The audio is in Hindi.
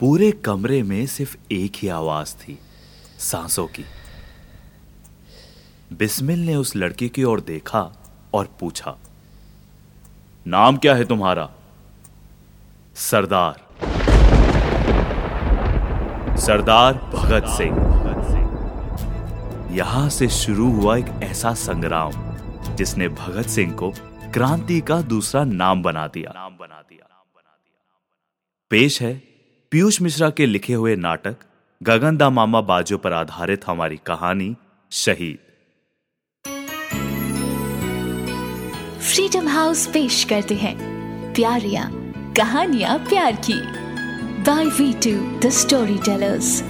पूरे कमरे में सिर्फ़ एक ही आवाज़ थी, सांसों की। बिस्मिल ने उस लड़के की ओर देखा और पूछा, नाम क्या है तुम्हारा? सरदार। सरदार भगत सिंह। यहाँ से शुरू हुआ एक ऐसा संग्राम, जिसने भगत सिंह को क्रांति का दूसरा नाम बना दिया। नाम बना दिया पेश है पीयूष मिश्रा के लिखे हुए नाटक गगनदा मामा बाजो पर आधारित हमारी कहानी, शहीद। फ्रीडम हाउस पेश करते हैं। प्यारिया, कहानियाँ प्यार की। By we two the storytellers